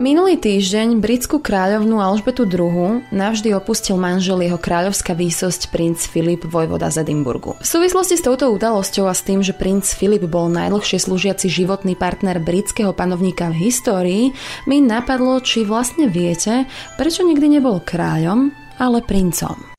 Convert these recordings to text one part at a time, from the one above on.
Minulý týždeň britskú kráľovnú Alžbetu II navždy opustil manžel jeho kráľovská výsosť princ Filip vojvoda z Edimburgu. V súvislosti s touto udalosťou a s tým, že princ Filip bol najdlhšie slúžiaci životný partner britského panovníka v histórii, mi napadlo, či vlastne viete, prečo nikdy nebol kráľom, ale princom.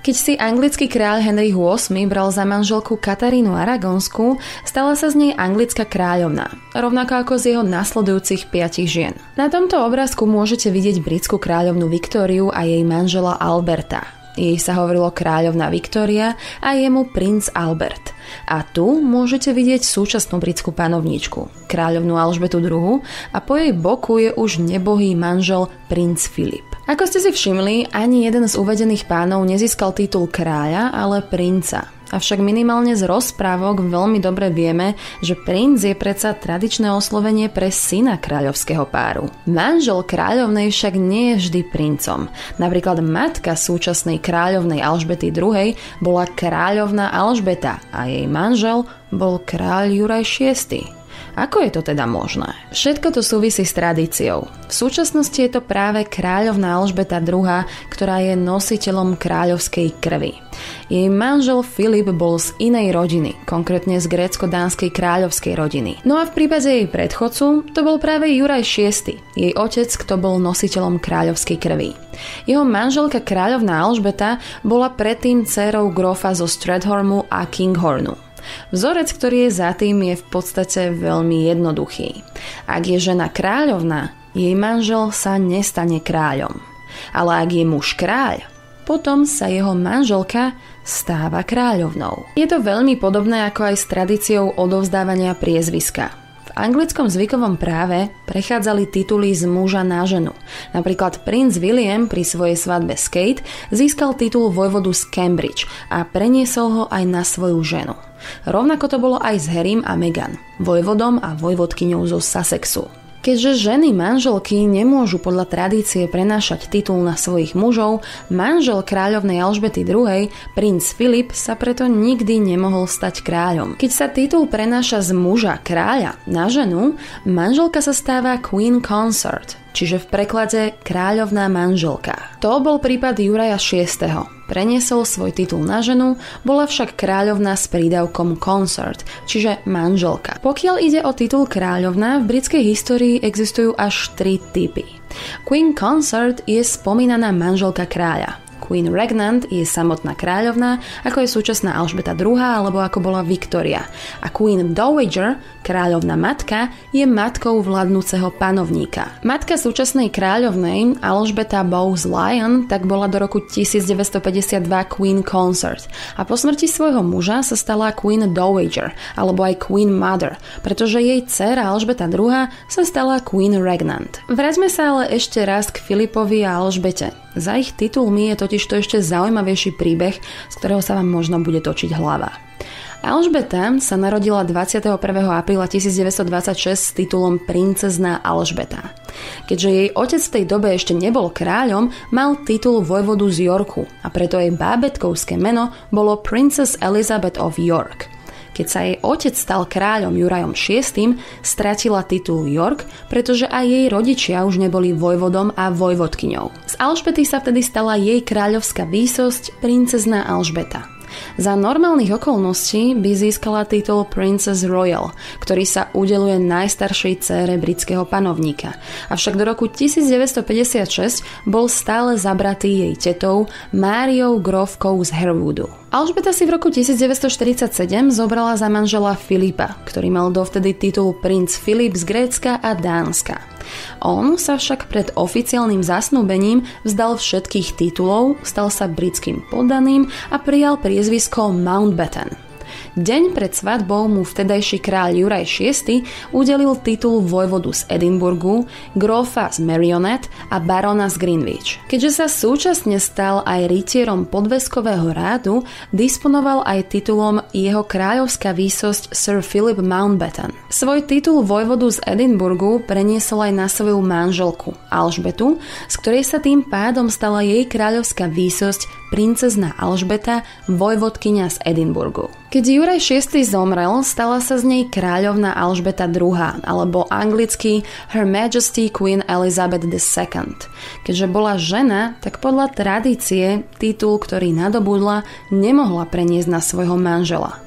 Keď si anglický kráľ Henry VIII bral za manželku Katarínu Aragonskú, stala sa z nej anglická kráľovna, rovnako ako z jeho nasledujúcich piatich žien. Na tomto obrázku môžete vidieť britskú kráľovnu Viktóriu a jej manžela Alberta. Jej sa hovorilo kráľovna Viktória a jemu princ Albert. A tu môžete vidieť súčasnú britskú panovníčku, kráľovnú Alžbetu II a po jej boku je už nebohý manžel princ Filip. Ako ste si všimli, ani jeden z uvedených pánov nezískal titul kráľa, ale princa. Avšak minimálne z rozprávok veľmi dobre vieme, že princ je predsa tradičné oslovenie pre syna kráľovského páru. Manžel kráľovnej však nie je vždy princom. Napríklad matka súčasnej kráľovnej Alžbety II bola kráľovná Alžbeta a jej manžel bol kráľ Juraj VI. Ako je to teda možné? Všetko to súvisí s tradíciou. V súčasnosti je to práve kráľovná Alžbeta II, ktorá je nositeľom kráľovskej krvi. Jej manžel Filip bol z inej rodiny, konkrétne z grécko-dánskej kráľovskej rodiny. No a v prípade jej predchodcu to bol práve Juraj VI, jej otec, kto bol nositeľom kráľovskej krvi. Jeho manželka kráľovná Alžbeta bola predtým dcerou grofa zo Stradhormu a Kinghornu. Vzorec, ktorý je za tým, je v podstate veľmi jednoduchý. Ak je žena kráľovná, jej manžel sa nestane kráľom. Ale ak je muž kráľ, potom sa jeho manželka stáva kráľovnou. Je to veľmi podobné ako aj s tradíciou odovzdávania priezviska. V anglickom zvykovom práve prechádzali tituly z muža na ženu. Napríklad princ William pri svojej svadbe s Kate získal titul vojvodu z Cambridge a preniesol ho aj na svoju ženu. Rovnako to bolo aj s Harrym a Meghan, vojvodom a vojvodkyňou zo Sussexu. Keďže ženy manželky nemôžu podľa tradície prenášať titul na svojich mužov, manžel kráľovnej Alžbety II, princ Filip, sa preto nikdy nemohol stať kráľom. Keď sa titul prenáša z muža kráľa na ženu, manželka sa stáva Queen Consort, čiže v preklade kráľovná manželka. To bol prípad Juraja VI. Preniesol svoj titul na ženu, bola však kráľovná s prídavkom consort, čiže manželka. Pokiaľ ide o titul kráľovná, v britskej histórii existujú až tri typy. Queen Consort je spomínaná manželka kráľa. Queen Regnant je samotná kráľovná, ako je súčasná Alžbeta II alebo ako bola Victoria. A Queen Dowager, kráľovná matka, je matkou vládnúceho panovníka. Matka súčasnej kráľovnej, Alžbeta Bowes Lyon, tak bola do roku 1952 Queen Consort a po smrti svojho muža sa stala Queen Dowager alebo aj Queen Mother, pretože jej dcera Alžbeta II sa stala Queen Regnant. Vráťme sa ale ešte raz k Filipovi a Alžbete. Za ich titulmi je totiž to ešte zaujímavejší príbeh, z ktorého sa vám možno bude točiť hlava. Alžbeta sa narodila 21. apríla 1926 s titulom princezná Alžbeta. Keďže jej otec v tej dobe ešte nebol kráľom, mal titul vojvodu z Yorku a preto jej bábetkovské meno bolo Princess Elizabeth of York – keď sa jej otec stal kráľom Jurajom VI, stratila titul York, pretože aj jej rodičia už neboli vojvodom a vojvodkyňou. Z Alžbety sa vtedy stala jej kráľovská výsosť princezná Alžbeta. Za normálnych okolností by získala titul Princess Royal, ktorý sa udeluje najstaršej cére britského panovníka. Avšak do roku 1956 bol stále zabratý jej tetou Máriou Grovkou z Herwoodu. Alžbeta si v roku 1947 zobrala za manžela Filipa, ktorý mal dovtedy titul princ Filip z Grécka a Dánska. On sa však pred oficiálnym zasnúbením vzdal všetkých titulov, stal sa britským poddaným a prijal priezvisko Mountbatten. Deň pred svadbou mu vtedajší kráľ Juraj VI udelil titul vojvodu z Edinburgu, grófa z Marionette a barona z Greenwich. Keďže sa súčasne stal aj rytierom podveskového rádu, disponoval aj titulom jeho kráľovská výsosť Sir Philip Mountbatten. Svoj titul vojvodu z Edinburgu preniesol aj na svoju manželku Alžbetu, z ktorej sa tým pádom stala jej kráľovská výsosť princezna Alžbeta, vojvodkynia z Edinburgu. Keď Juraj VI zomrel, stala sa z nej kráľovna Alžbeta II, alebo anglicky Her Majesty Queen Elizabeth II. Keďže bola žena, tak podľa tradície titul, ktorý nadobudla, nemohla preniesť na svojho manžela.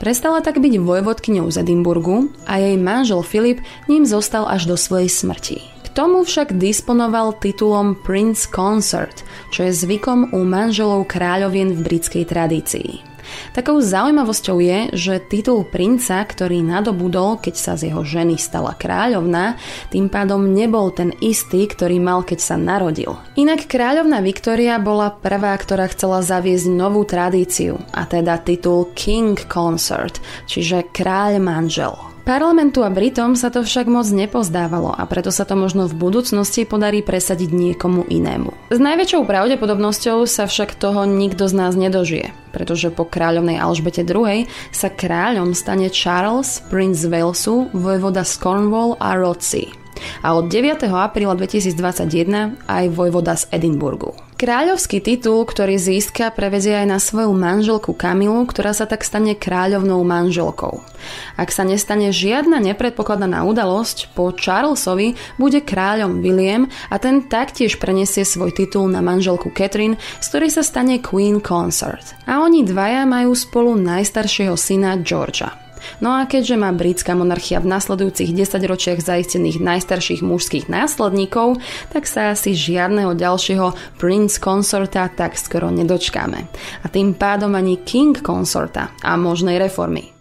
Prestala tak byť vojvodkyňou z Edinburgu a jej manžel Filip ním zostal až do svojej smrti tomu však disponoval titulom Prince Consort, čo je zvykom u manželov kráľovien v britskej tradícii. Takou zaujímavosťou je, že titul princa, ktorý nadobudol, keď sa z jeho ženy stala kráľovná, tým pádom nebol ten istý, ktorý mal, keď sa narodil. Inak kráľovna Viktória bola prvá, ktorá chcela zaviesť novú tradíciu, a teda titul King Consort, čiže kráľ manžel. Parlamentu a Britom sa to však moc nepozdávalo a preto sa to možno v budúcnosti podarí presadiť niekomu inému. S najväčšou pravdepodobnosťou sa však toho nikto z nás nedožije, pretože po kráľovnej Alžbete II sa kráľom stane Charles, princ Walesu, vojvoda z Cornwall a Rothsey a od 9. apríla 2021 aj vojvoda z Edinburgu. Kráľovský titul, ktorý získa, prevezie aj na svoju manželku Kamilu, ktorá sa tak stane kráľovnou manželkou. Ak sa nestane žiadna nepredpokladaná udalosť, po Charlesovi bude kráľom William a ten taktiež prenesie svoj titul na manželku Catherine, z ktorej sa stane Queen Consort. A oni dvaja majú spolu najstaršieho syna Georgia. No a keďže má britská monarchia v nasledujúcich 10 ročiach zaistených najstarších mužských následníkov, tak sa asi žiadneho ďalšieho prince consorta tak skoro nedočkáme. A tým pádom ani king consorta a možnej reformy.